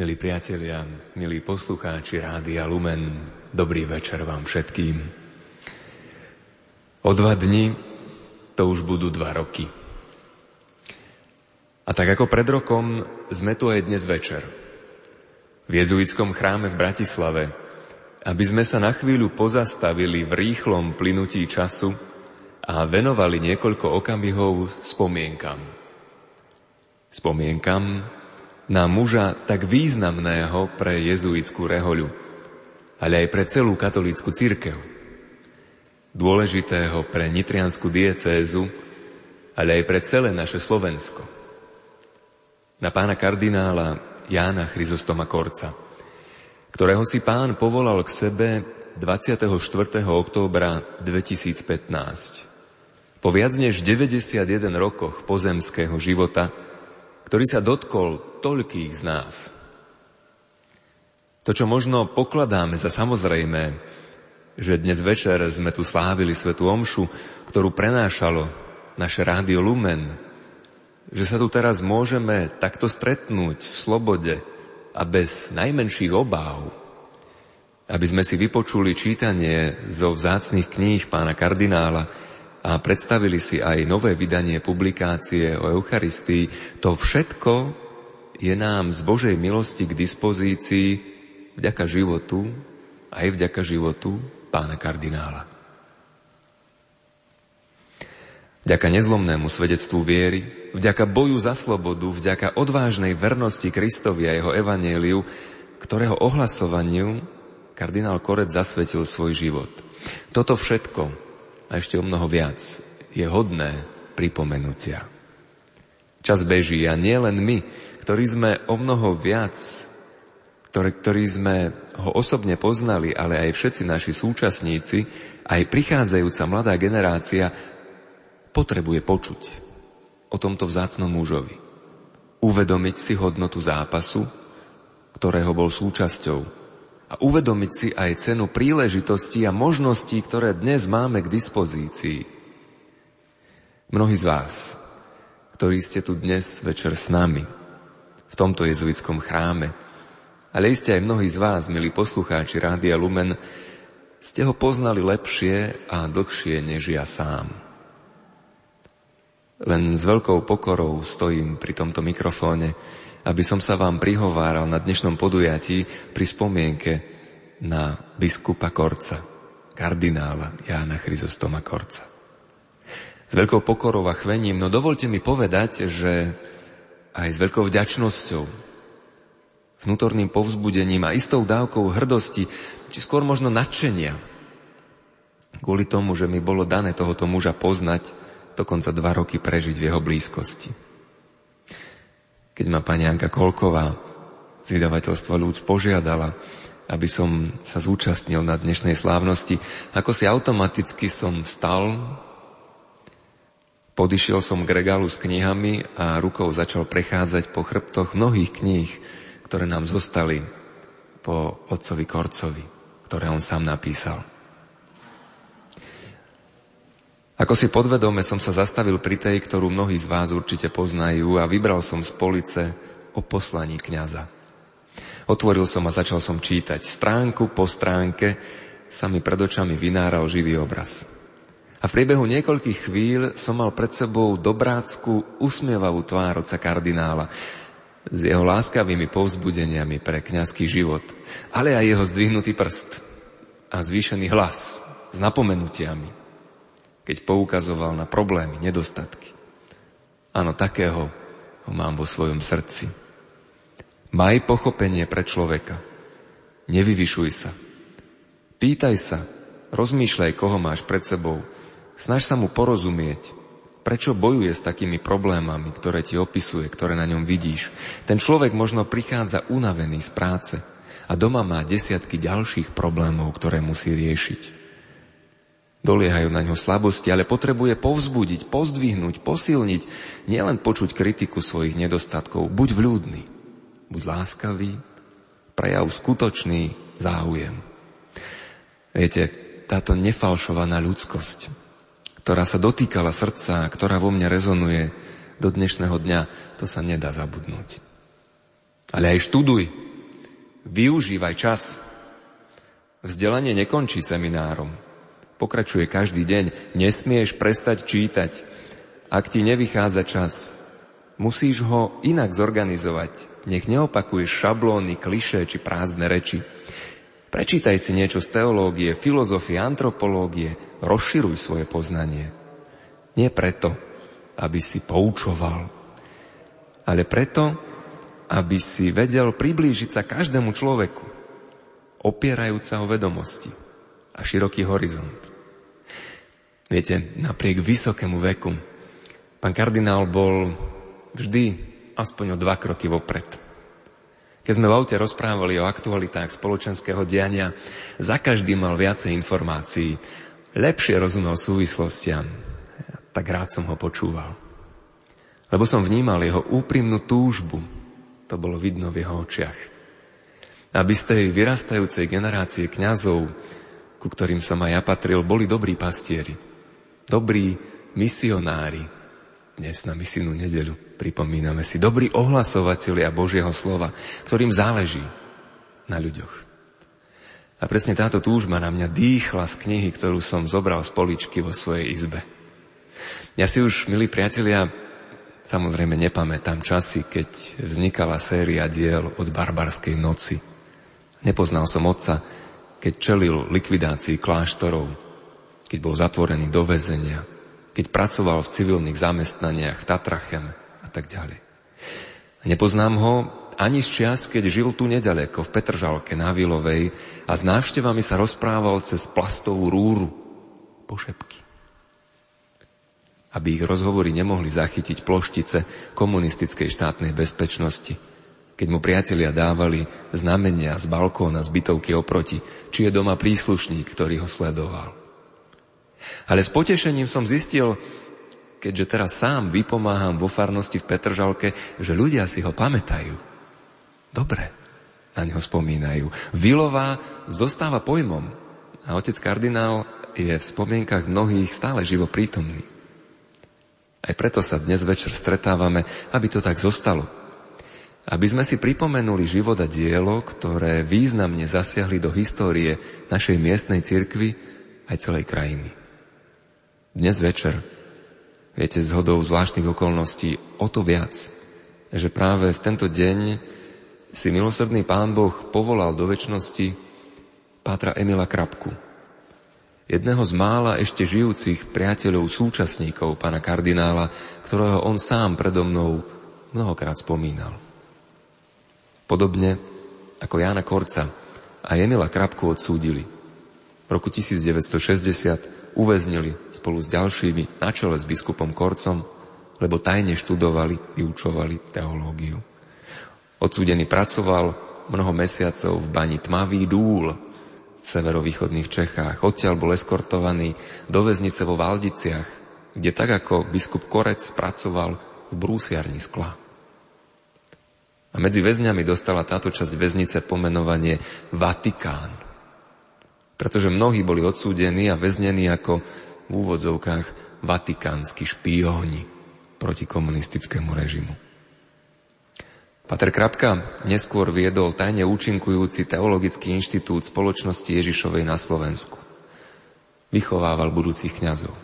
Milí priatelia, milí poslucháči Rádia Lumen, dobrý večer vám všetkým. O dva dni to už budú dva roky. A tak ako pred rokom sme tu aj dnes večer. V jezuitskom chráme v Bratislave, aby sme sa na chvíľu pozastavili v rýchlom plynutí času a venovali niekoľko okamihov spomienkam. Spomienkam na muža tak významného pre jezuitskú rehoľu, ale aj pre celú katolícku církev. Dôležitého pre nitrianskú diecézu, ale aj pre celé naše Slovensko. Na pána kardinála Jána Chryzostoma Korca, ktorého si pán povolal k sebe 24. októbra 2015. Po viac než 91 rokoch pozemského života ktorý sa dotkol toľkých z nás. To, čo možno pokladáme za samozrejmé, že dnes večer sme tu slávili Svetu Omšu, ktorú prenášalo naše rádio Lumen, že sa tu teraz môžeme takto stretnúť v slobode a bez najmenších obáv, aby sme si vypočuli čítanie zo vzácných kníh pána kardinála, a predstavili si aj nové vydanie publikácie o Eucharistii, to všetko je nám z Božej milosti k dispozícii vďaka životu, aj vďaka životu pána kardinála. Vďaka nezlomnému svedectvu viery, vďaka boju za slobodu, vďaka odvážnej vernosti Kristovi a jeho evanéliu, ktorého ohlasovaniu kardinál Korec zasvetil svoj život. Toto všetko a ešte o mnoho viac je hodné pripomenutia. Čas beží a nie len my, ktorí sme o mnoho viac, ktorí, ktorí sme ho osobne poznali, ale aj všetci naši súčasníci, aj prichádzajúca mladá generácia potrebuje počuť o tomto vzácnom mužovi. Uvedomiť si hodnotu zápasu, ktorého bol súčasťou a uvedomiť si aj cenu príležitostí a možností, ktoré dnes máme k dispozícii. Mnohí z vás, ktorí ste tu dnes večer s nami, v tomto jezuitskom chráme, ale iste aj mnohí z vás, milí poslucháči Rádia Lumen, ste ho poznali lepšie a dlhšie než ja sám. Len s veľkou pokorou stojím pri tomto mikrofóne, aby som sa vám prihováral na dnešnom podujatí pri spomienke na biskupa Korca, kardinála Jána Chryzostoma Korca. S veľkou pokorou a chvením, no dovolte mi povedať, že aj s veľkou vďačnosťou, vnútorným povzbudením a istou dávkou hrdosti, či skôr možno nadšenia, kvôli tomu, že mi bolo dané tohoto muža poznať, dokonca dva roky prežiť v jeho blízkosti. Keď ma pani Anka Kolková z vydavateľstva Ľúc požiadala, aby som sa zúčastnil na dnešnej slávnosti, ako si automaticky som vstal, podišiel som k regálu s knihami a rukou začal prechádzať po chrbtoch mnohých kníh, ktoré nám zostali po otcovi Korcovi, ktoré on sám napísal. Ako si podvedome som sa zastavil pri tej, ktorú mnohí z vás určite poznajú a vybral som z police o poslaní kniaza. Otvoril som a začal som čítať. Stránku po stránke sa mi pred očami vynáral živý obraz. A v priebehu niekoľkých chvíľ som mal pred sebou dobrácku, usmievavú tvár oca kardinála s jeho láskavými povzbudeniami pre kňazský život, ale aj jeho zdvihnutý prst a zvýšený hlas s napomenutiami keď poukazoval na problémy, nedostatky. Áno, takého ho mám vo svojom srdci. Maj pochopenie pre človeka. Nevyvyšuj sa. Pýtaj sa, rozmýšľaj, koho máš pred sebou. Snaž sa mu porozumieť, prečo bojuje s takými problémami, ktoré ti opisuje, ktoré na ňom vidíš. Ten človek možno prichádza unavený z práce a doma má desiatky ďalších problémov, ktoré musí riešiť. Doliehajú na ňo slabosti, ale potrebuje povzbudiť, pozdvihnúť, posilniť, nielen počuť kritiku svojich nedostatkov. Buď vľúdny, buď láskavý, prejav skutočný záujem. Viete, táto nefalšovaná ľudskosť, ktorá sa dotýkala srdca, ktorá vo mne rezonuje do dnešného dňa, to sa nedá zabudnúť. Ale aj študuj, Využívaj čas. Vzdelanie nekončí seminárom. Pokračuje každý deň. Nesmieš prestať čítať. Ak ti nevychádza čas, musíš ho inak zorganizovať. Nech neopakuješ šablóny, kliše či prázdne reči. Prečítaj si niečo z teológie, filozofie, antropológie, rozširuj svoje poznanie. Nie preto, aby si poučoval, ale preto, aby si vedel priblížiť sa každému človeku, opierajúca o vedomosti a široký horizont. Viete, napriek vysokému veku, pán kardinál bol vždy aspoň o dva kroky vopred. Keď sme v aute rozprávali o aktualitách spoločenského diania, za každým mal viacej informácií, lepšie rozumel súvislostiam. Tak rád som ho počúval. Lebo som vnímal jeho úprimnú túžbu. To bolo vidno v jeho očiach. Aby z tej vyrastajúcej generácie kňazov, ku ktorým som aj ja patril, boli dobrí pastieri. Dobrí misionári. Dnes na misijnú nedeľu. Pripomíname si dobrí ohlasovatelia Božieho slova, ktorým záleží na ľuďoch. A presne táto túžba na mňa dýchla z knihy, ktorú som zobral z poličky vo svojej izbe. Ja si už, milí priatelia, samozrejme nepamätám časy, keď vznikala séria diel od barbarskej noci. Nepoznal som otca, keď čelil likvidácii kláštorov, keď bol zatvorený do väzenia, keď pracoval v civilných zamestnaniach v Tatrachem, tak ďalej. A nepoznám ho ani z čias, keď žil tu nedaleko, v Petržalke na Vilovej a s návštevami sa rozprával cez plastovú rúru pošepky. Aby ich rozhovory nemohli zachytiť ploštice komunistickej štátnej bezpečnosti, keď mu priatelia dávali znamenia z balkóna z bytovky oproti, či je doma príslušník, ktorý ho sledoval. Ale s potešením som zistil, keďže teraz sám vypomáham vo farnosti v Petržalke, že ľudia si ho pamätajú. Dobre, na neho spomínajú. Vilová zostáva pojmom a otec kardinál je v spomienkach mnohých stále živo prítomný. Aj preto sa dnes večer stretávame, aby to tak zostalo. Aby sme si pripomenuli život a dielo, ktoré významne zasiahli do histórie našej miestnej cirkvy aj celej krajiny. Dnes večer Viete, zhodou zvláštnych okolností o to viac, že práve v tento deň si milosrdný pán Boh povolal do väčšnosti Pátra Emila Krapku, jedného z mála ešte žijúcich priateľov, súčasníkov pána kardinála, ktorého on sám predo mnou mnohokrát spomínal. Podobne ako Jána Korca a Emila Krapku odsúdili. V roku 1960 uväznili spolu s ďalšími na čele s biskupom Korcom, lebo tajne študovali, vyučovali teológiu. Odsúdený pracoval mnoho mesiacov v bani Tmavý dúl v severovýchodných Čechách. Odtiaľ bol eskortovaný do väznice vo Valdiciach, kde tak ako biskup Korec pracoval v brúsiarni skla. A medzi väzňami dostala táto časť väznice pomenovanie Vatikán – pretože mnohí boli odsúdení a väznení ako v úvodzovkách vatikánsky špióni proti komunistickému režimu. Pater Krapka neskôr viedol tajne účinkujúci teologický inštitút spoločnosti Ježišovej na Slovensku. Vychovával budúcich kňazov.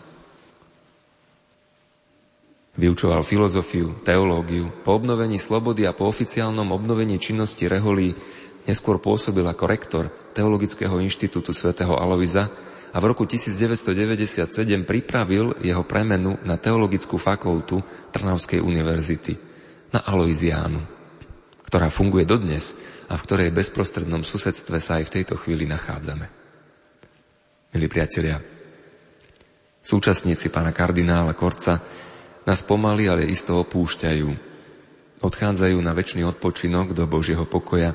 Vyučoval filozofiu, teológiu. Po obnovení slobody a po oficiálnom obnovení činnosti reholí neskôr pôsobil ako rektor Teologického inštitútu svätého Aloiza a v roku 1997 pripravil jeho premenu na Teologickú fakultu Trnavskej univerzity na Aloiziánu, ktorá funguje dodnes a v ktorej bezprostrednom susedstve sa aj v tejto chvíli nachádzame. Milí priatelia, súčasníci pána kardinála Korca nás pomaly, ale isto opúšťajú. Odchádzajú na väčší odpočinok do Božieho pokoja,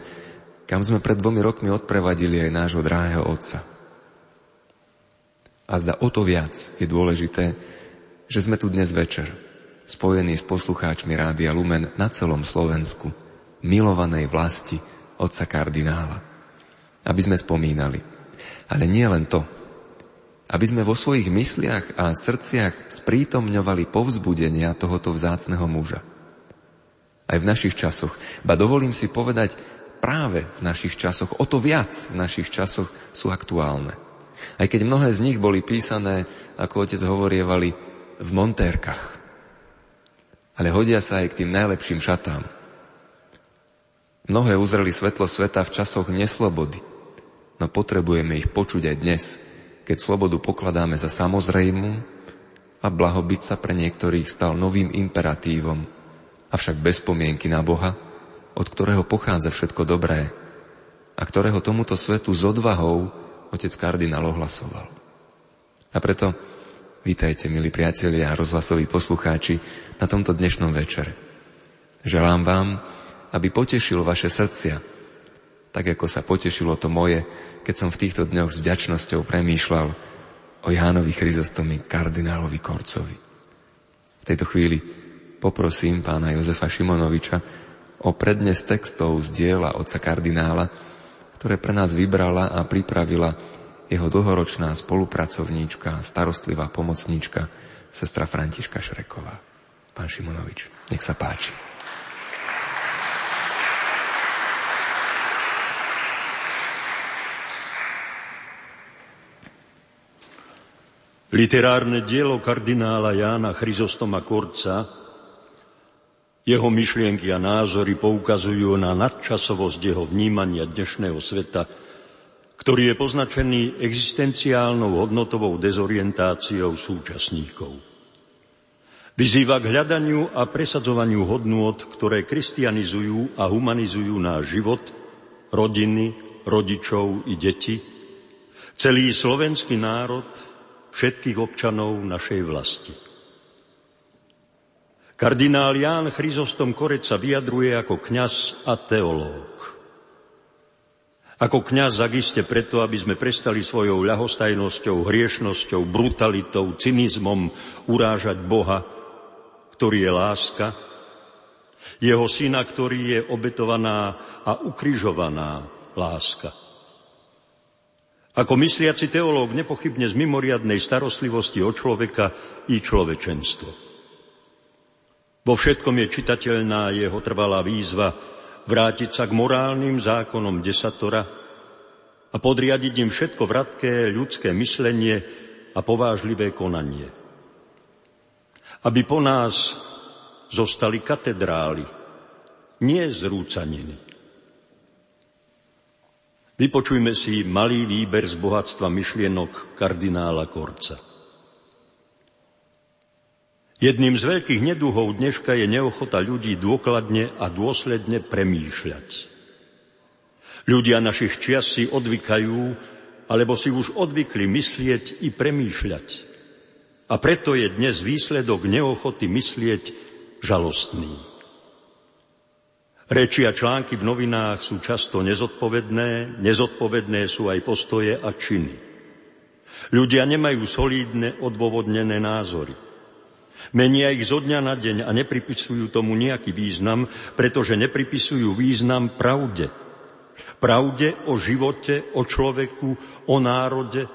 kam sme pred dvomi rokmi odprevadili aj nášho drahého otca. A zda o to viac je dôležité, že sme tu dnes večer, spojení s poslucháčmi Rádia Lumen na celom Slovensku, milovanej vlasti otca kardinála. Aby sme spomínali. Ale nie len to. Aby sme vo svojich mysliach a srdciach sprítomňovali povzbudenia tohoto vzácneho muža. Aj v našich časoch. Ba dovolím si povedať, práve v našich časoch, o to viac v našich časoch sú aktuálne. Aj keď mnohé z nich boli písané, ako otec hovorievali, v montérkach. Ale hodia sa aj k tým najlepším šatám. Mnohé uzreli svetlo sveta v časoch neslobody, no potrebujeme ich počuť aj dnes, keď slobodu pokladáme za samozrejmú a blahobyt sa pre niektorých stal novým imperatívom, avšak bez spomienky na Boha, od ktorého pochádza všetko dobré a ktorého tomuto svetu s odvahou otec kardinál ohlasoval. A preto vítajte, milí priatelia a rozhlasoví poslucháči, na tomto dnešnom večere. Želám vám, aby potešil vaše srdcia, tak ako sa potešilo to moje, keď som v týchto dňoch s vďačnosťou premýšľal o Jánovi Chryzostomi kardinálovi Korcovi. V tejto chvíli poprosím pána Jozefa Šimonoviča o prednes textov z diela otca kardinála, ktoré pre nás vybrala a pripravila jeho dlhoročná spolupracovníčka, starostlivá pomocníčka, sestra Františka Šreková. Pán Šimonovič, nech sa páči. Literárne dielo kardinála Jána Chryzostoma Korca, jeho myšlienky a názory poukazujú na nadčasovosť jeho vnímania dnešného sveta, ktorý je poznačený existenciálnou hodnotovou dezorientáciou súčasníkov. Vyzýva k hľadaniu a presadzovaniu hodnôt, ktoré kristianizujú a humanizujú náš život, rodiny, rodičov i deti, celý slovenský národ všetkých občanov našej vlasti. Kardinál Ján Chryzostom Korec sa vyjadruje ako kňaz a teológ. Ako kňaz zakiste preto, aby sme prestali svojou ľahostajnosťou, hriešnosťou, brutalitou, cynizmom urážať Boha, ktorý je láska, jeho syna, ktorý je obetovaná a ukrižovaná láska. Ako mysliaci teológ nepochybne z mimoriadnej starostlivosti o človeka i človečenstvo. Vo všetkom je čitateľná jeho trvalá výzva vrátiť sa k morálnym zákonom desatora a podriadiť im všetko vratké ľudské myslenie a povážlivé konanie. Aby po nás zostali katedrály, nie zrúcaniny. Vypočujme si malý výber z bohatstva myšlienok kardinála Korca. Jedným z veľkých neduhov dneška je neochota ľudí dôkladne a dôsledne premýšľať. Ľudia našich čias si odvykajú, alebo si už odvykli myslieť i premýšľať. A preto je dnes výsledok neochoty myslieť žalostný. Reči a články v novinách sú často nezodpovedné, nezodpovedné sú aj postoje a činy. Ľudia nemajú solídne, odôvodnené názory. Menia ich zo dňa na deň a nepripisujú tomu nejaký význam, pretože nepripisujú význam pravde. Pravde o živote, o človeku, o národe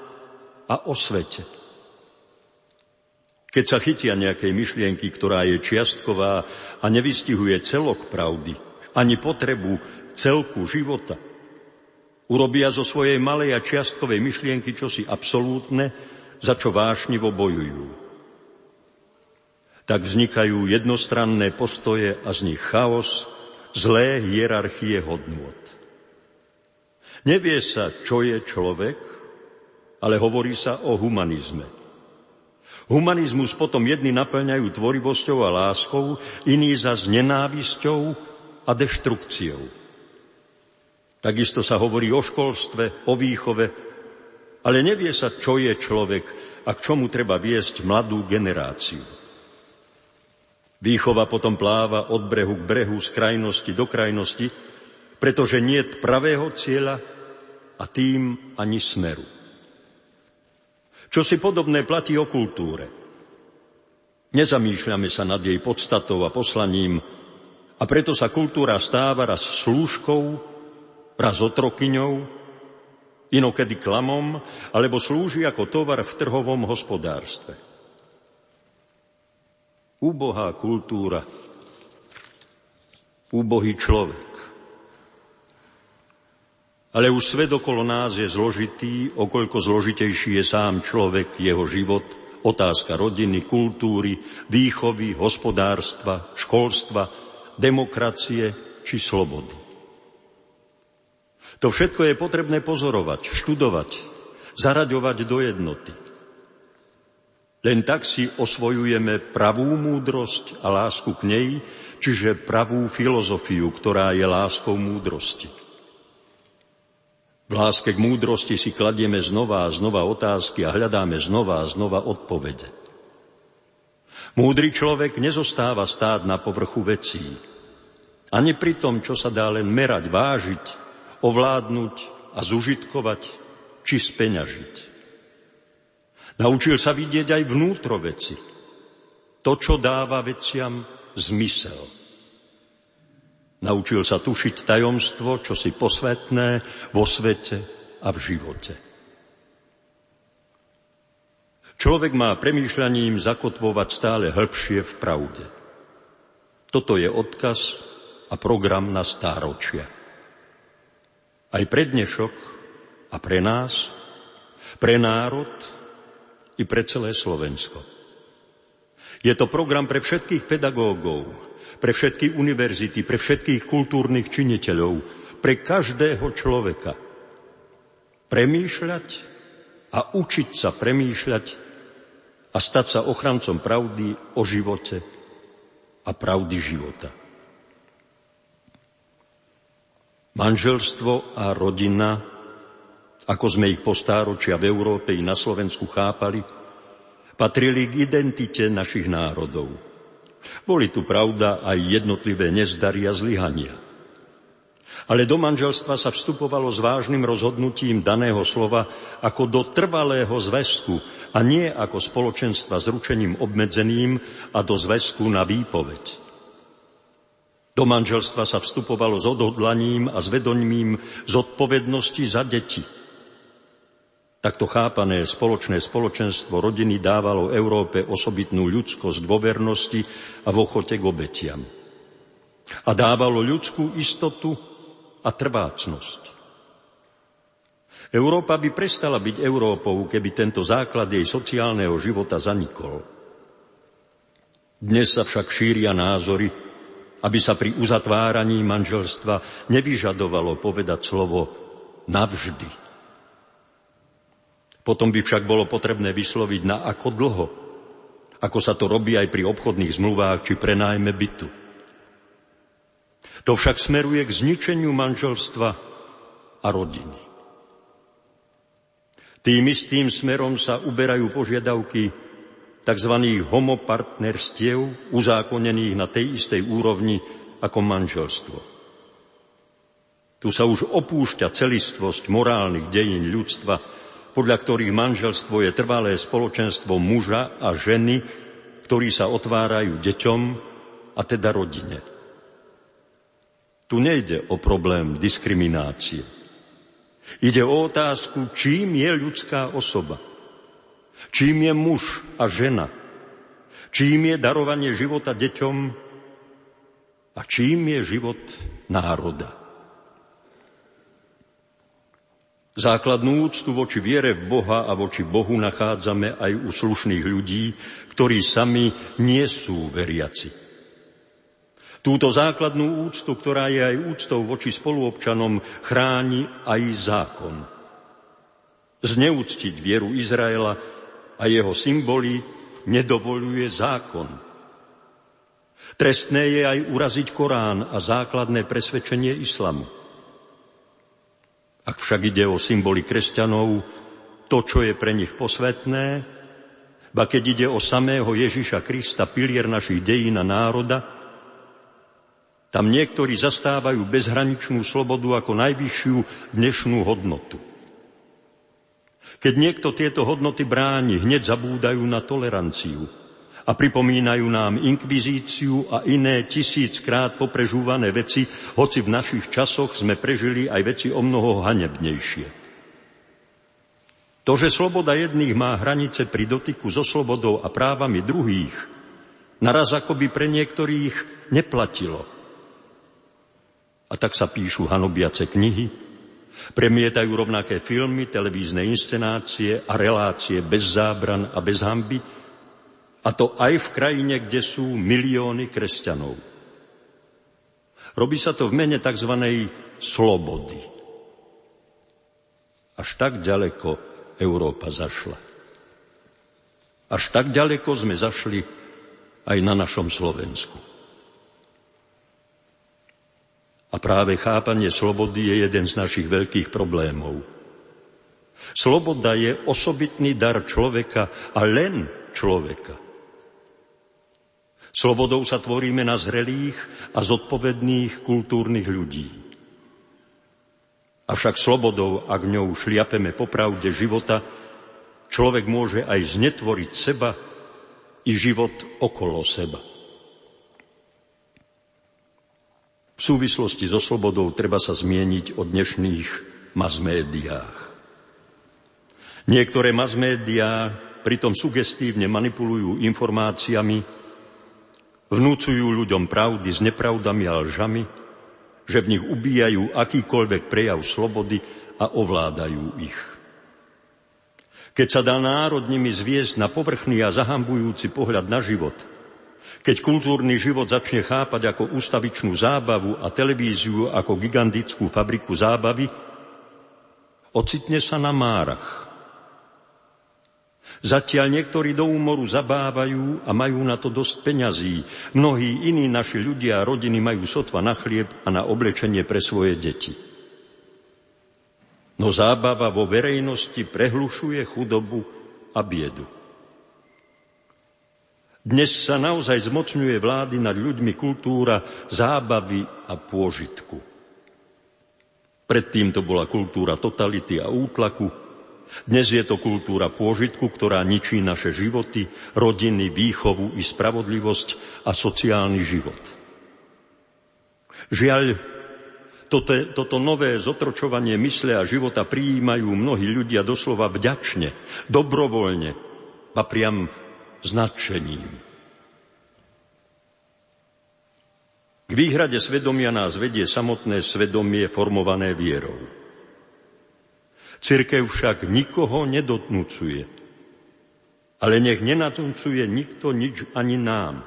a o svete. Keď sa chytia nejakej myšlienky, ktorá je čiastková a nevystihuje celok pravdy, ani potrebu celku života. Urobia zo svojej malej a čiastkovej myšlienky čosi absolútne, za čo vášnivo bojujú. Tak vznikajú jednostranné postoje a z nich chaos, zlé hierarchie hodnôt. Nevie sa, čo je človek, ale hovorí sa o humanizme. Humanizmus potom jedni naplňajú tvorivosťou a láskou, iní za nenávisťou a deštrukciou. Takisto sa hovorí o školstve, o výchove, ale nevie sa, čo je človek a k čomu treba viesť mladú generáciu. Výchova potom pláva od brehu k brehu, z krajnosti do krajnosti, pretože nie pravého cieľa a tým ani smeru. Čo si podobné platí o kultúre. Nezamýšľame sa nad jej podstatou a poslaním, a preto sa kultúra stáva raz slúžkou, raz otrokyňou, inokedy klamom, alebo slúži ako tovar v trhovom hospodárstve. Úbohá kultúra, úbohý človek. Ale už svet okolo nás je zložitý, okoľko zložitejší je sám človek, jeho život, otázka rodiny, kultúry, výchovy, hospodárstva, školstva, demokracie či slobody. To všetko je potrebné pozorovať, študovať, zaraďovať do jednoty. Len tak si osvojujeme pravú múdrosť a lásku k nej, čiže pravú filozofiu, ktorá je láskou múdrosti. V láske k múdrosti si kladieme znova a znova otázky a hľadáme znova a znova odpovede. Múdry človek nezostáva stáť na povrchu vecí. Ani pri tom, čo sa dá len merať, vážiť, ovládnuť a zužitkovať, či speňažiť. Naučil sa vidieť aj vnútro veci. To, čo dáva veciam zmysel. Naučil sa tušiť tajomstvo, čo si posvetné vo svete a v živote. Človek má premýšľaním zakotvovať stále hĺbšie v pravde. Toto je odkaz a program na stáročia. Aj pre dnešok a pre nás, pre národ i pre celé Slovensko. Je to program pre všetkých pedagógov, pre všetky univerzity, pre všetkých kultúrnych činiteľov, pre každého človeka. Premýšľať a učiť sa premýšľať a stať sa ochrancom pravdy o živote a pravdy života. Manželstvo a rodina, ako sme ich postáročia v Európe i na Slovensku chápali, patrili k identite našich národov. Boli tu pravda aj jednotlivé nezdary a zlyhania. Ale do manželstva sa vstupovalo s vážnym rozhodnutím daného slova ako do trvalého zväzku a nie ako spoločenstva s ručením obmedzeným a do zväzku na výpoveď. Do manželstva sa vstupovalo s odhodlaním a zvedomím zodpovednosti za deti – Takto chápané spoločné spoločenstvo rodiny dávalo Európe osobitnú ľudskosť dôvernosti a v ochote k obetiam. A dávalo ľudskú istotu a trvácnosť. Európa by prestala byť Európou, keby tento základ jej sociálneho života zanikol. Dnes sa však šíria názory, aby sa pri uzatváraní manželstva nevyžadovalo povedať slovo navždy potom by však bolo potrebné vysloviť na ako dlho, ako sa to robí aj pri obchodných zmluvách či prenájme bytu. To však smeruje k zničeniu manželstva a rodiny. Tým istým smerom sa uberajú požiadavky tzv. homopartnerstiev, uzákonených na tej istej úrovni ako manželstvo. Tu sa už opúšťa celistvosť morálnych dejín ľudstva podľa ktorých manželstvo je trvalé spoločenstvo muža a ženy, ktorí sa otvárajú deťom a teda rodine. Tu nejde o problém diskriminácie. Ide o otázku, čím je ľudská osoba. Čím je muž a žena. Čím je darovanie života deťom a čím je život národa. Základnú úctu voči viere v Boha a voči Bohu nachádzame aj u slušných ľudí, ktorí sami nie sú veriaci. Túto základnú úctu, ktorá je aj úctou voči spoluobčanom, chráni aj zákon. Zneúctiť vieru Izraela a jeho symboly nedovoluje zákon. Trestné je aj uraziť Korán a základné presvedčenie islamu. Ak však ide o symboly kresťanov, to, čo je pre nich posvetné, ba keď ide o samého Ježiša Krista, pilier našich dejín a národa, tam niektorí zastávajú bezhraničnú slobodu ako najvyššiu dnešnú hodnotu. Keď niekto tieto hodnoty bráni, hneď zabúdajú na toleranciu, a pripomínajú nám inkvizíciu a iné tisíckrát poprežúvané veci, hoci v našich časoch sme prežili aj veci o mnoho hanebnejšie. To, že sloboda jedných má hranice pri dotyku so slobodou a právami druhých, naraz akoby pre niektorých neplatilo. A tak sa píšu hanobiace knihy, Premietajú rovnaké filmy, televízne inscenácie a relácie bez zábran a bez hamby, a to aj v krajine, kde sú milióny kresťanov. Robí sa to v mene tzv. slobody. Až tak ďaleko Európa zašla. Až tak ďaleko sme zašli aj na našom Slovensku. A práve chápanie slobody je jeden z našich veľkých problémov. Sloboda je osobitný dar človeka a len človeka. Slobodou sa tvoríme na zrelých a zodpovedných kultúrnych ľudí. Avšak slobodou, ak ňou šliapeme po pravde života, človek môže aj znetvoriť seba i život okolo seba. V súvislosti so slobodou treba sa zmieniť o dnešných masmédiách. Niektoré masmédiá pritom sugestívne manipulujú informáciami, vnúcujú ľuďom pravdy s nepravdami a lžami, že v nich ubíjajú akýkoľvek prejav slobody a ovládajú ich. Keď sa dá národ nimi zviesť na povrchný a zahambujúci pohľad na život – keď kultúrny život začne chápať ako ústavičnú zábavu a televíziu ako gigantickú fabriku zábavy, ocitne sa na márach. Zatiaľ niektorí do úmoru zabávajú a majú na to dosť peňazí. Mnohí iní naši ľudia a rodiny majú sotva na chlieb a na oblečenie pre svoje deti. No zábava vo verejnosti prehlušuje chudobu a biedu. Dnes sa naozaj zmocňuje vlády nad ľuďmi kultúra zábavy a pôžitku. Predtým to bola kultúra totality a útlaku, dnes je to kultúra pôžitku, ktorá ničí naše životy, rodiny, výchovu i spravodlivosť a sociálny život. Žiaľ, toto, toto nové zotročovanie mysle a života prijímajú mnohí ľudia doslova vďačne, dobrovoľne a priam s. K výhrade svedomia nás vedie samotné svedomie formované vierou. Cirkev však nikoho nedotnúcuje, ale nech nenatúcuje nikto nič ani nám.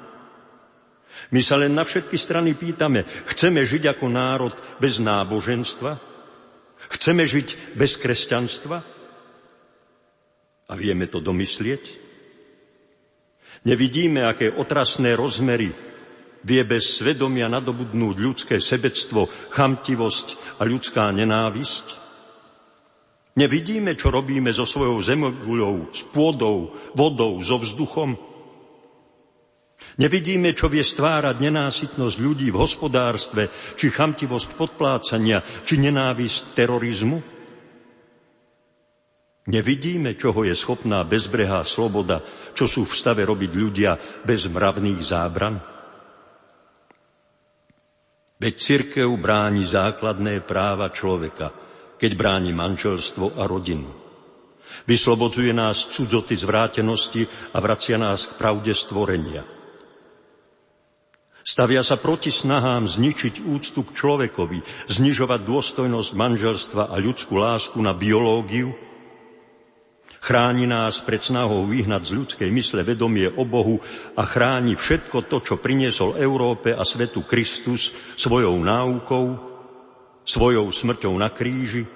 My sa len na všetky strany pýtame, chceme žiť ako národ bez náboženstva? Chceme žiť bez kresťanstva? A vieme to domyslieť? Nevidíme, aké otrasné rozmery vie bez svedomia nadobudnúť ľudské sebectvo, chamtivosť a ľudská nenávisť? Nevidíme, čo robíme so svojou zemoguľou, s pôdou, vodou, so vzduchom? Nevidíme, čo vie stvárať nenásytnosť ľudí v hospodárstve, či chamtivosť podplácania, či nenávisť terorizmu? Nevidíme, čoho je schopná bezbrehá sloboda, čo sú v stave robiť ľudia bez mravných zábran? Veď cirkev bráni základné práva človeka, keď bráni manželstvo a rodinu. Vyslobodzuje nás cudzoty zvrátenosti a vracia nás k pravde stvorenia. Stavia sa proti snahám zničiť úctu k človekovi, znižovať dôstojnosť manželstva a ľudskú lásku na biológiu, Chráni nás pred snahou vyhnať z ľudskej mysle vedomie o Bohu a chráni všetko to, čo priniesol Európe a svetu Kristus svojou náukou, svojou smrťou na kríži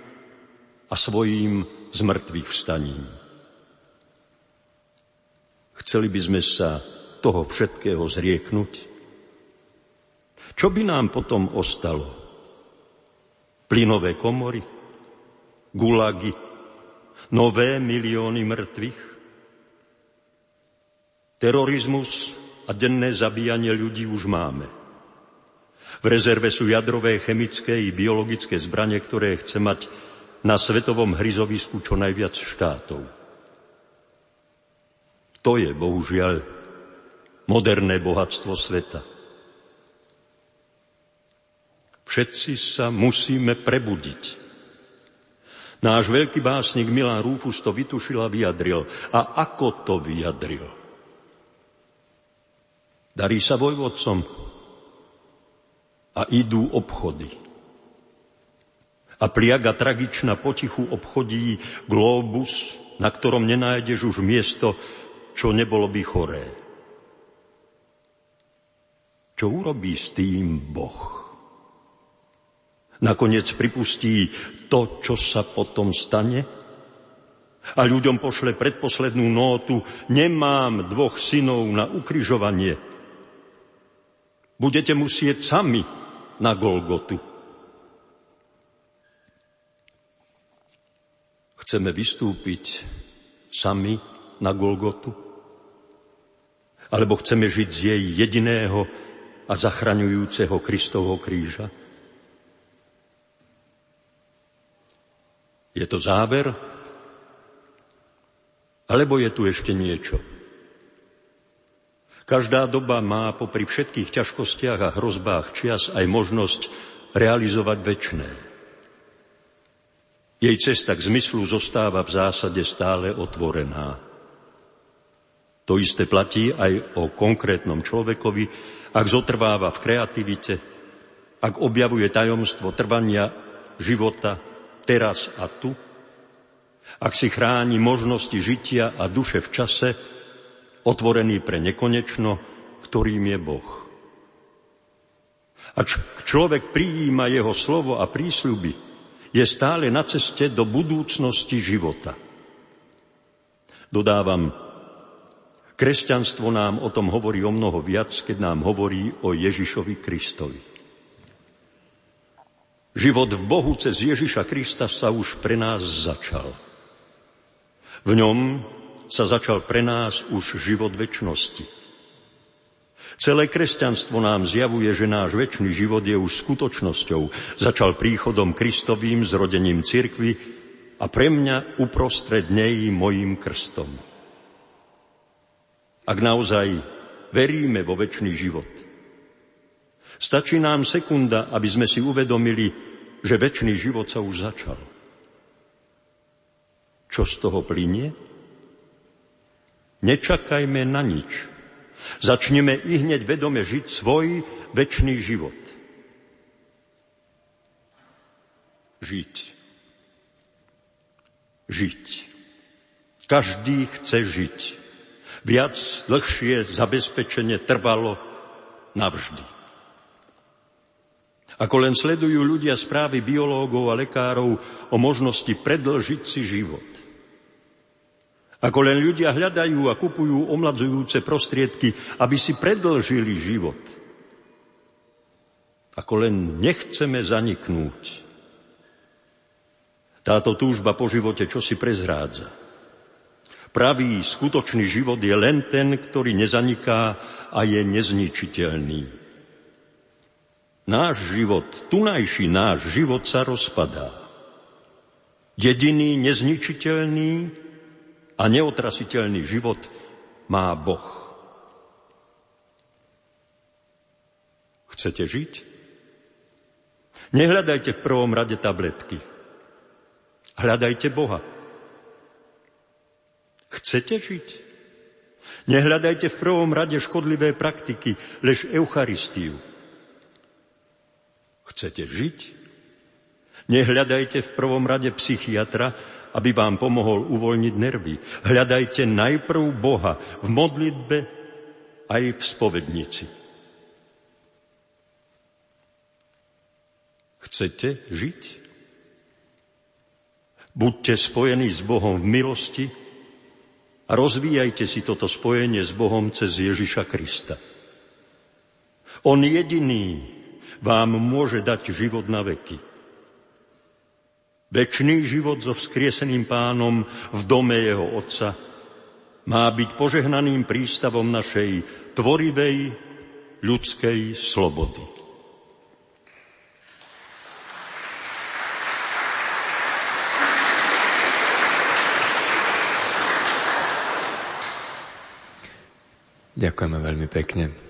a svojím zmrtvých vstaním. Chceli by sme sa toho všetkého zrieknúť? Čo by nám potom ostalo? Plynové komory? Gulagy? Nové milióny mŕtvych, terorizmus a denné zabíjanie ľudí už máme. V rezerve sú jadrové, chemické i biologické zbranie, ktoré chce mať na svetovom hryzovisku čo najviac štátov. To je, bohužiaľ, moderné bohatstvo sveta. Všetci sa musíme prebudiť Náš veľký básnik Milan Rúfus to vytušil a vyjadril. A ako to vyjadril? Darí sa vojvodcom a idú obchody. A pliaga tragičná potichu obchodí globus, na ktorom nenájdeš už miesto, čo nebolo by choré. Čo urobí s tým Boh? Nakoniec pripustí to, čo sa potom stane? A ľuďom pošle predposlednú nótu Nemám dvoch synov na ukrižovanie. Budete musieť sami na Golgotu. Chceme vystúpiť sami na Golgotu? Alebo chceme žiť z jej jediného a zachraňujúceho Kristovho kríža? Je to záver? Alebo je tu ešte niečo? Každá doba má popri všetkých ťažkostiach a hrozbách čias aj možnosť realizovať väčné. Jej cesta k zmyslu zostáva v zásade stále otvorená. To isté platí aj o konkrétnom človekovi, ak zotrváva v kreativite, ak objavuje tajomstvo trvania života teraz a tu, ak si chráni možnosti žitia a duše v čase, otvorený pre nekonečno, ktorým je Boh. Ak človek prijíma jeho slovo a prísľuby, je stále na ceste do budúcnosti života. Dodávam, kresťanstvo nám o tom hovorí o mnoho viac, keď nám hovorí o Ježišovi Kristovi. Život v Bohu cez Ježiša Krista sa už pre nás začal. V ňom sa začal pre nás už život väčšnosti. Celé kresťanstvo nám zjavuje, že náš väčší život je už skutočnosťou. Začal príchodom Kristovým, zrodením cirkvy a pre mňa uprostred nej mojím krstom. Ak naozaj veríme vo väčší život – Stačí nám sekunda, aby sme si uvedomili, že väčší život sa už začal. Čo z toho plinie? Nečakajme na nič. Začneme i hneď vedome žiť svoj väčší život. Žiť. Žiť. Každý chce žiť. Viac, dlhšie zabezpečenie trvalo navždy. Ako len sledujú ľudia správy biológov a lekárov o možnosti predlžiť si život. Ako len ľudia hľadajú a kupujú omladzujúce prostriedky, aby si predlžili život. Ako len nechceme zaniknúť. Táto túžba po živote čo si prezrádza. Pravý, skutočný život je len ten, ktorý nezaniká a je nezničiteľný. Náš život, tunajší náš život sa rozpadá. Jediný nezničiteľný a neotrasiteľný život má Boh. Chcete žiť? Nehľadajte v prvom rade tabletky. Hľadajte Boha. Chcete žiť? Nehľadajte v prvom rade škodlivé praktiky, lež Eucharistiu. Chcete žiť? Nehľadajte v prvom rade psychiatra, aby vám pomohol uvoľniť nervy. Hľadajte najprv Boha v modlitbe aj v spovednici. Chcete žiť? Buďte spojení s Bohom v milosti a rozvíjajte si toto spojenie s Bohom cez Ježiša Krista. On jediný vám môže dať život na veky. Večný život so vzkrieseným pánom v dome jeho otca má byť požehnaným prístavom našej tvorivej ľudskej slobody. Ďakujeme veľmi pekne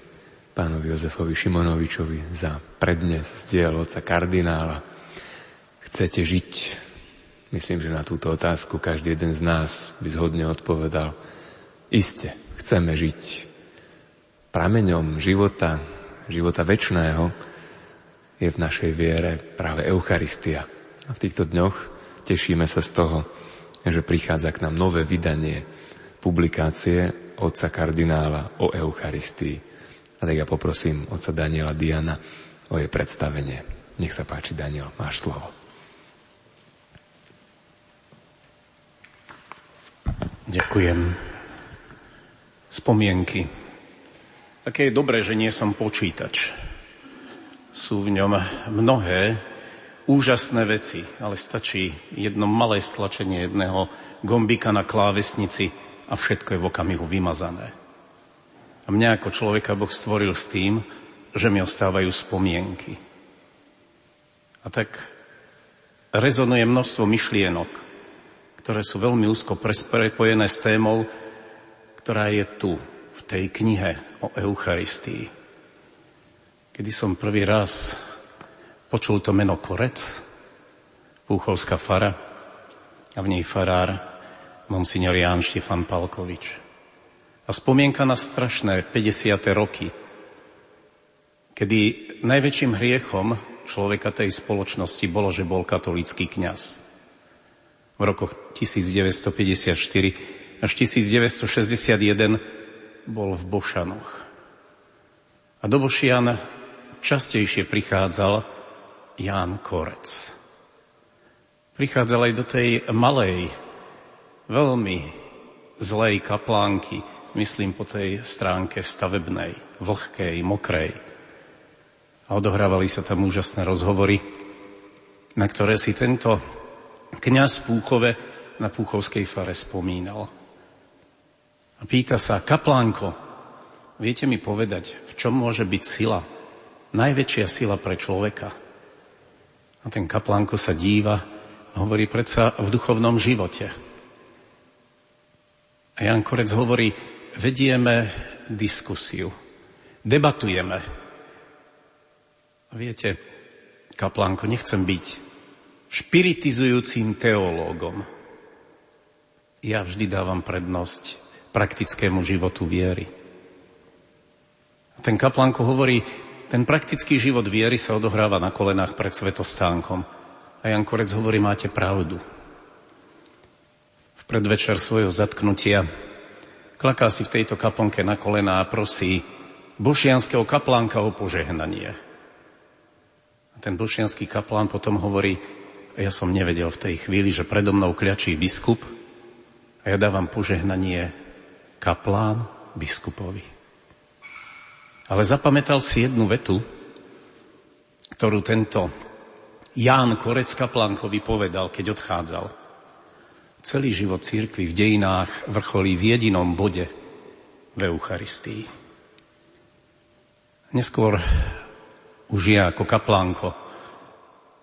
pánovi Jozefovi Šimonovičovi za prednes z diel oca kardinála. Chcete žiť? Myslím, že na túto otázku každý jeden z nás by zhodne odpovedal. Iste, chceme žiť. Prameňom života, života väčšného je v našej viere práve Eucharistia. A v týchto dňoch tešíme sa z toho, že prichádza k nám nové vydanie publikácie otca kardinála o Eucharistii. A tak ja poprosím otca Daniela Diana o jej predstavenie. Nech sa páči, Daniel, máš slovo. Ďakujem. Spomienky. Také je dobré, že nie som počítač. Sú v ňom mnohé úžasné veci, ale stačí jedno malé stlačenie jedného gombika na klávesnici a všetko je v okamihu vymazané. A mňa ako človeka Boh stvoril s tým, že mi ostávajú spomienky. A tak rezonuje množstvo myšlienok, ktoré sú veľmi úzko prepojené s témou, ktorá je tu, v tej knihe o Eucharistii. Kedy som prvý raz Počul to meno Korec, Púchovská fara a v nej farár monsignor Ján Štefan Palkovič. A spomienka na strašné 50. roky, kedy najväčším hriechom človeka tej spoločnosti bolo, že bol katolícky kňaz. V rokoch 1954 až 1961 bol v Bošanoch. A do Bošian častejšie prichádzal Ján Korec. Prichádzal aj do tej malej, veľmi zlej kaplánky, myslím po tej stránke stavebnej, vlhkej, mokrej. A odohrávali sa tam úžasné rozhovory, na ktoré si tento kňaz Púchove na Púchovskej fare spomínal. A pýta sa, kaplánko, viete mi povedať, v čom môže byť sila? Najväčšia sila pre človeka – a ten kaplánko sa díva a hovorí predsa v duchovnom živote. A Jan Korec hovorí, vedieme diskusiu, debatujeme. Viete, kaplánko, nechcem byť špiritizujúcim teológom. Ja vždy dávam prednosť praktickému životu viery. A ten kaplánko hovorí, ten praktický život viery sa odohráva na kolenách pred svetostánkom. A Jan Korec hovorí, máte pravdu. V predvečer svojho zatknutia klaká si v tejto kaplnke na kolená a prosí bošianského kaplánka o požehnanie. A ten bošianský kaplán potom hovorí, ja som nevedel v tej chvíli, že predo mnou kľačí biskup a ja dávam požehnanie kaplán biskupovi. Ale zapamätal si jednu vetu, ktorú tento Ján Korec Kaplankovi povedal, keď odchádzal. Celý život církvy v dejinách vrcholí v jedinom bode v Eucharistii. Neskôr už ja ako kaplánko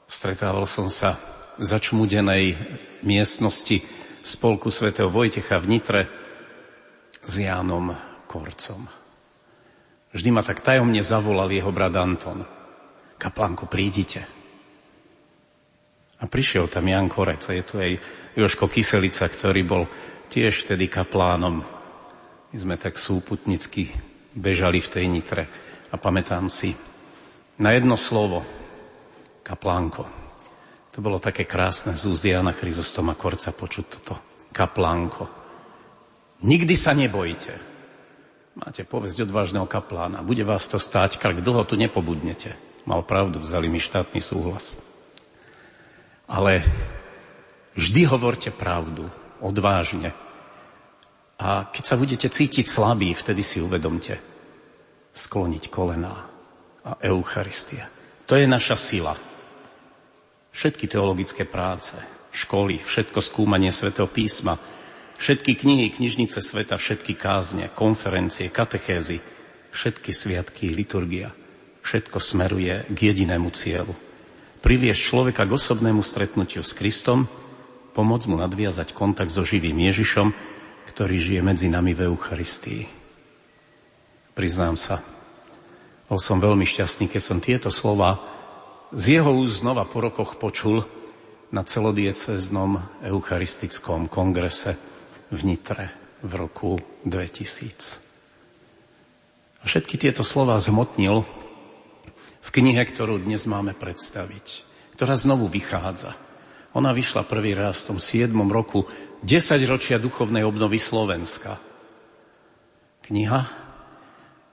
stretával som sa v začmudenej miestnosti spolku svätého Vojtecha v Nitre s Jánom Korcom. Vždy ma tak tajomne zavolal jeho brat Anton. Kaplánko, prídite. A prišiel tam Jan Korec a je tu aj Joško Kyselica, ktorý bol tiež vtedy kaplánom. My sme tak súputnicky bežali v tej nitre a pamätám si na jedno slovo, kaplánko. To bolo také krásne z úzdy Jana Chryzostoma Korca počuť toto kaplánko. Nikdy sa nebojte. Máte povesť odvážneho kaplána. Bude vás to stáť krk. Dlho tu nepobudnete. Mal pravdu, vzali mi štátny súhlas. Ale vždy hovorte pravdu. Odvážne. A keď sa budete cítiť slabí, vtedy si uvedomte. Skloniť kolená a Eucharistia. To je naša sila. Všetky teologické práce, školy, všetko skúmanie svätého písma, Všetky knihy, knižnice sveta, všetky kázne, konferencie, katechézy, všetky sviatky, liturgia, všetko smeruje k jedinému cieľu. Priviesť človeka k osobnému stretnutiu s Kristom, pomôcť mu nadviazať kontakt so živým Ježišom, ktorý žije medzi nami v Eucharistii. Priznám sa, bol som veľmi šťastný, keď som tieto slova z jeho úst znova po rokoch počul na celodieceznom eucharistickom kongrese v Nitre v roku 2000. A všetky tieto slova zhmotnil v knihe, ktorú dnes máme predstaviť, ktorá znovu vychádza. Ona vyšla prvý raz v tom 7. roku 10 ročia duchovnej obnovy Slovenska. Kniha,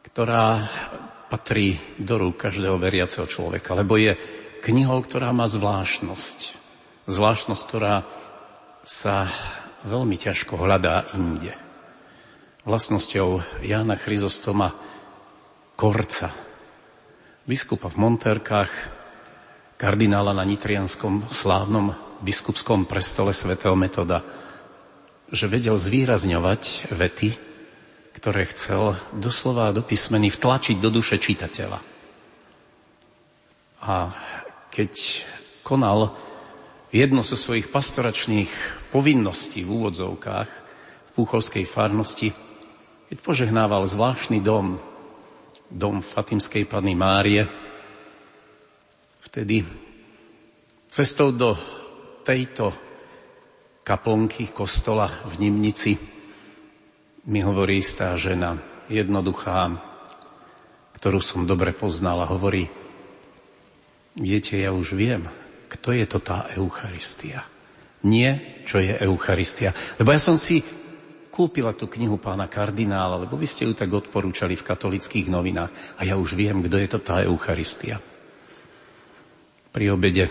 ktorá patrí do rúk každého veriaceho človeka, lebo je knihou, ktorá má zvláštnosť. Zvláštnosť, ktorá sa veľmi ťažko hľadá inde. Vlastnosťou Jána Chryzostoma Korca, biskupa v Monterkách, kardinála na nitrianskom slávnom biskupskom prestole svätého Metoda, že vedel zvýrazňovať vety, ktoré chcel doslova do písmeny vtlačiť do duše čitateľa. A keď konal jednu zo svojich pastoračných povinností v úvodzovkách v Púchovskej farnosti, keď požehnával zvláštny dom, dom Fatimskej Panny Márie, vtedy cestou do tejto kaplnky kostola v Nimnici mi hovorí istá žena, jednoduchá, ktorú som dobre poznala, hovorí, viete, ja už viem, kto je to tá Eucharistia. Nie, čo je Eucharistia. Lebo ja som si kúpila tú knihu pána kardinála, lebo vy ste ju tak odporúčali v katolických novinách a ja už viem, kto je to tá Eucharistia. Pri obede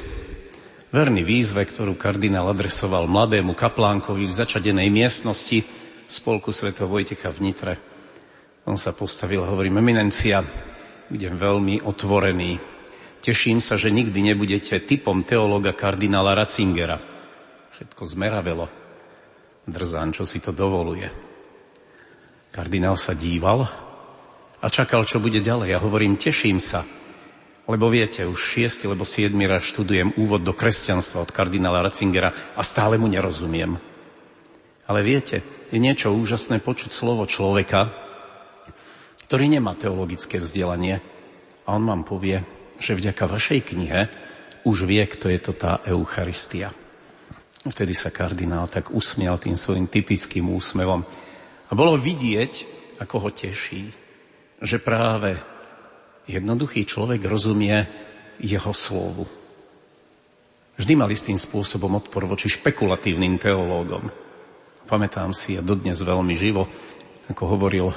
Verný výzve, ktorú kardinál adresoval mladému kaplánkovi v začadenej miestnosti spolku Sv. Vojtecha v Nitre. On sa postavil a hovorí, eminencia, budem veľmi otvorený. Teším sa, že nikdy nebudete typom teológa kardinála Ratzingera. Všetko zmeravelo. Drzán, čo si to dovoluje. Kardinál sa díval a čakal, čo bude ďalej. Ja hovorím, teším sa, lebo viete, už šiesti alebo siedmi raz študujem úvod do kresťanstva od kardinála Ratzingera a stále mu nerozumiem. Ale viete, je niečo úžasné počuť slovo človeka, ktorý nemá teologické vzdelanie a on vám povie, že vďaka vašej knihe už vie, kto je to tá Eucharistia. Vtedy sa kardinál tak usmial tým svojim typickým úsmevom. A bolo vidieť, ako ho teší, že práve Jednoduchý človek rozumie jeho slovu. Vždy mal istým spôsobom odpor voči špekulatívnym teológom. Pamätám si a dodnes veľmi živo, ako hovoril,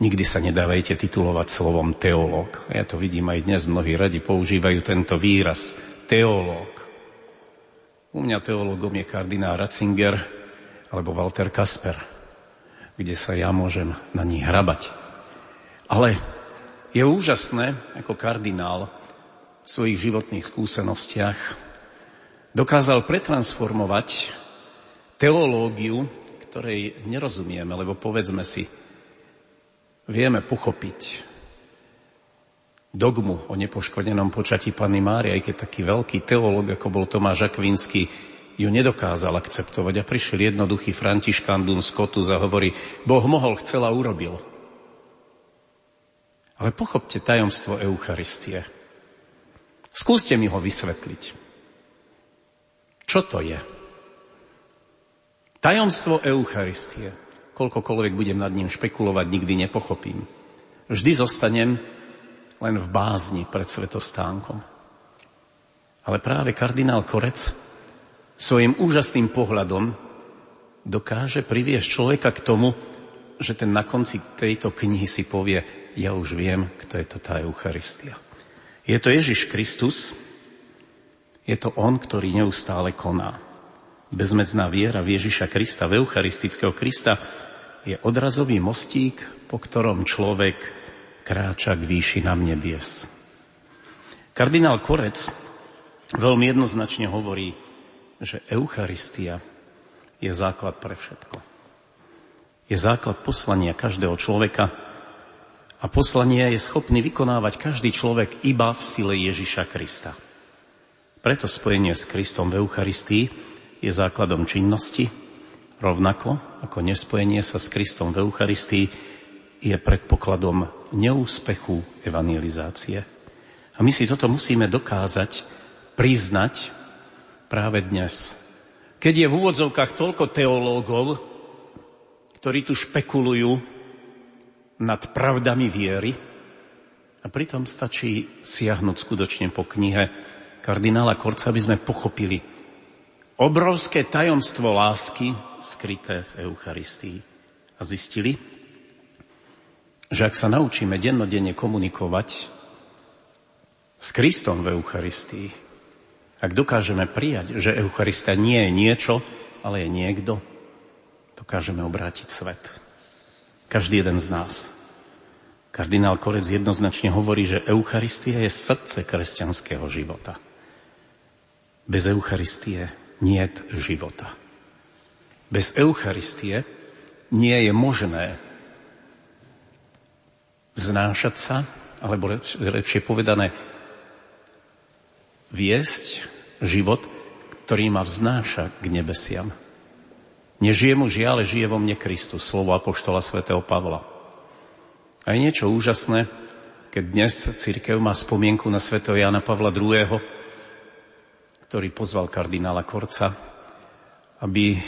nikdy sa nedávajte titulovať slovom teológ. Ja to vidím aj dnes, mnohí radi používajú tento výraz, teológ. U mňa teológom je kardinál Ratzinger alebo Walter Kasper, kde sa ja môžem na nich hrabať. Ale je úžasné, ako kardinál v svojich životných skúsenostiach dokázal pretransformovať teológiu, ktorej nerozumieme, lebo povedzme si, vieme pochopiť dogmu o nepoškodenom počatí Panny Márie, aj keď taký veľký teológ, ako bol Tomáš Akvinsky, ju nedokázal akceptovať a prišiel jednoduchý Františkán Dun Scotus a hovorí, Boh mohol, chcela, urobil. Ale pochopte tajomstvo Eucharistie. Skúste mi ho vysvetliť. Čo to je? Tajomstvo Eucharistie. Koľkokoľvek budem nad ním špekulovať, nikdy nepochopím. Vždy zostanem len v bázni pred svetostánkom. Ale práve kardinál Korec svojim úžasným pohľadom dokáže priviesť človeka k tomu, že ten na konci tejto knihy si povie, ja už viem, kto je to tá Eucharistia. Je to Ježiš Kristus, je to On, ktorý neustále koná. Bezmedzná viera v Ježiša Krista, v Eucharistického Krista, je odrazový mostík, po ktorom človek kráča k výšinám nebies. Kardinál Korec veľmi jednoznačne hovorí, že Eucharistia je základ pre všetko. Je základ poslania každého človeka, a poslanie je schopný vykonávať každý človek iba v sile Ježiša Krista. Preto spojenie s Kristom v Eucharistii je základom činnosti, rovnako ako nespojenie sa s Kristom v Eucharistii je predpokladom neúspechu evangelizácie. A my si toto musíme dokázať, priznať práve dnes. Keď je v úvodzovkách toľko teológov, ktorí tu špekulujú nad pravdami viery a pritom stačí siahnuť skutočne po knihe kardinála Korca, aby sme pochopili, obrovské tajomstvo lásky skryté v Eucharistii. A zistili, že ak sa naučíme dennodenne komunikovať s Kristom v Eucharistii, ak dokážeme prijať, že Eucharista nie je niečo, ale je niekto, dokážeme obrátiť svet. Každý jeden z nás. Kardinál Korec jednoznačne hovorí, že Eucharistia je srdce kresťanského života. Bez Eucharistie nie je života. Bez Eucharistie nie je možné vznášať sa, alebo lepšie povedané, viesť život, ktorý ma vznáša k nebesiam. Nežije mu žiaľ, žije vo mne Kristus, slovo Apoštola svätého Pavla. A je niečo úžasné, keď dnes církev má spomienku na svätého Jana Pavla II., ktorý pozval kardinála Korca, aby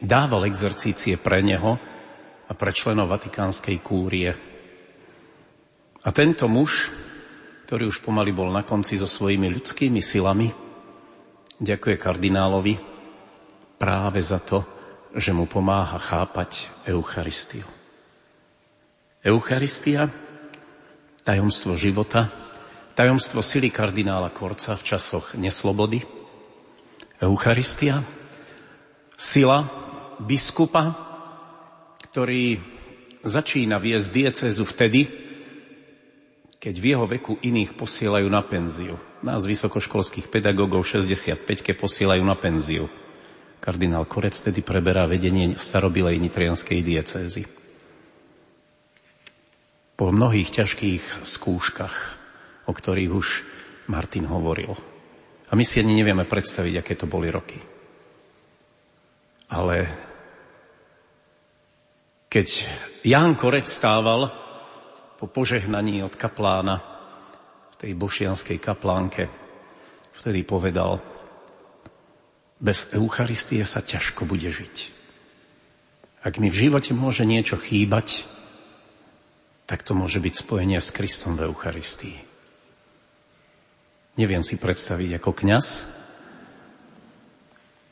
dával exercície pre neho a pre členov Vatikánskej kúrie. A tento muž, ktorý už pomaly bol na konci so svojimi ľudskými silami, ďakuje kardinálovi práve za to, že mu pomáha chápať Eucharistiu. Eucharistia, tajomstvo života, tajomstvo sily kardinála Korca v časoch neslobody. Eucharistia, sila biskupa, ktorý začína viesť diecezu vtedy, keď v jeho veku iných posielajú na penziu. Nás vysokoškolských pedagógov 65 ke posielajú na penziu. Kardinál Korec tedy preberá vedenie starobilej nitrianskej diecézy po mnohých ťažkých skúškach, o ktorých už Martin hovoril. A my si ani nevieme predstaviť, aké to boli roky. Ale keď Ján Korec stával po požehnaní od kaplána v tej bošianskej kaplánke, vtedy povedal, bez Eucharistie sa ťažko bude žiť. Ak mi v živote môže niečo chýbať, tak to môže byť spojenie s Kristom v Eucharistii. Neviem si predstaviť ako kňaz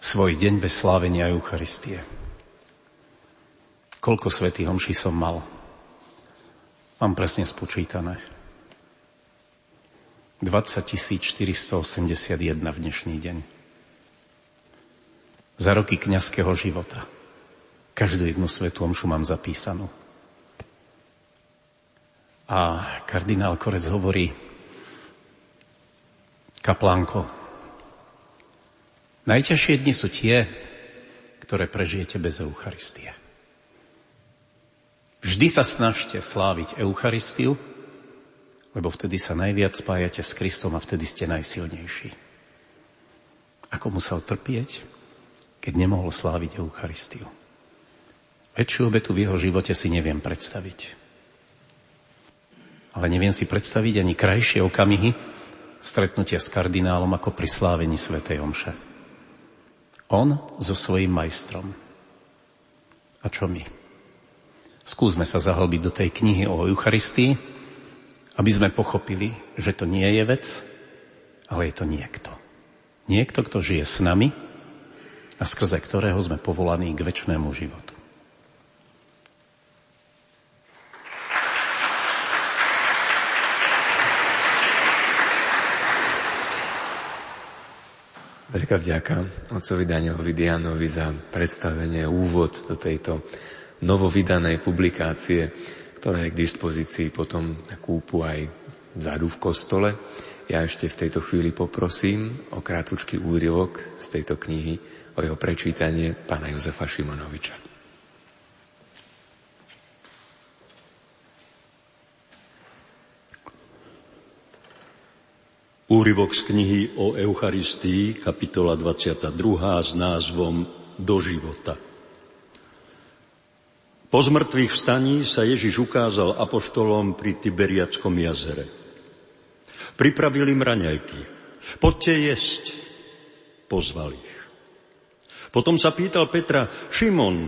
svoj deň bez slávenia Eucharistie. Koľko svetých homší som mal? Mám presne spočítané. 20 481 v dnešný deň. Za roky kňazského života. Každú jednu svetú omšu mám zapísanú. A kardinál Korec hovorí, kaplánko, najťažšie dni sú tie, ktoré prežijete bez Eucharistie. Vždy sa snažte sláviť Eucharistiu, lebo vtedy sa najviac spájate s Kristom a vtedy ste najsilnejší. Ako musel trpieť, keď nemohol sláviť Eucharistiu. Väčšiu obetu v jeho živote si neviem predstaviť ale neviem si predstaviť ani krajšie okamihy stretnutia s kardinálom ako pri slávení Svetej Omše. On so svojím majstrom. A čo my? Skúsme sa zahlbiť do tej knihy o Eucharistii, aby sme pochopili, že to nie je vec, ale je to niekto. Niekto, kto žije s nami a skrze ktorého sme povolaní k väčšnému životu. Veľká vďaka otcovi Danielovi Dianovi za predstavenie, úvod do tejto novovydanej publikácie, ktorá je k dispozícii potom na kúpu aj vzadu v kostole. Ja ešte v tejto chvíli poprosím o krátučký úryvok z tejto knihy, o jeho prečítanie pána Jozefa Šimonoviča. Úryvok z knihy o Eucharistii, kapitola 22. s názvom Do života. Po zmrtvých vstaní sa Ježiš ukázal apoštolom pri Tiberiackom jazere. Pripravili im raňajky. Poďte jesť. Pozval ich. Potom sa pýtal Petra, Šimon,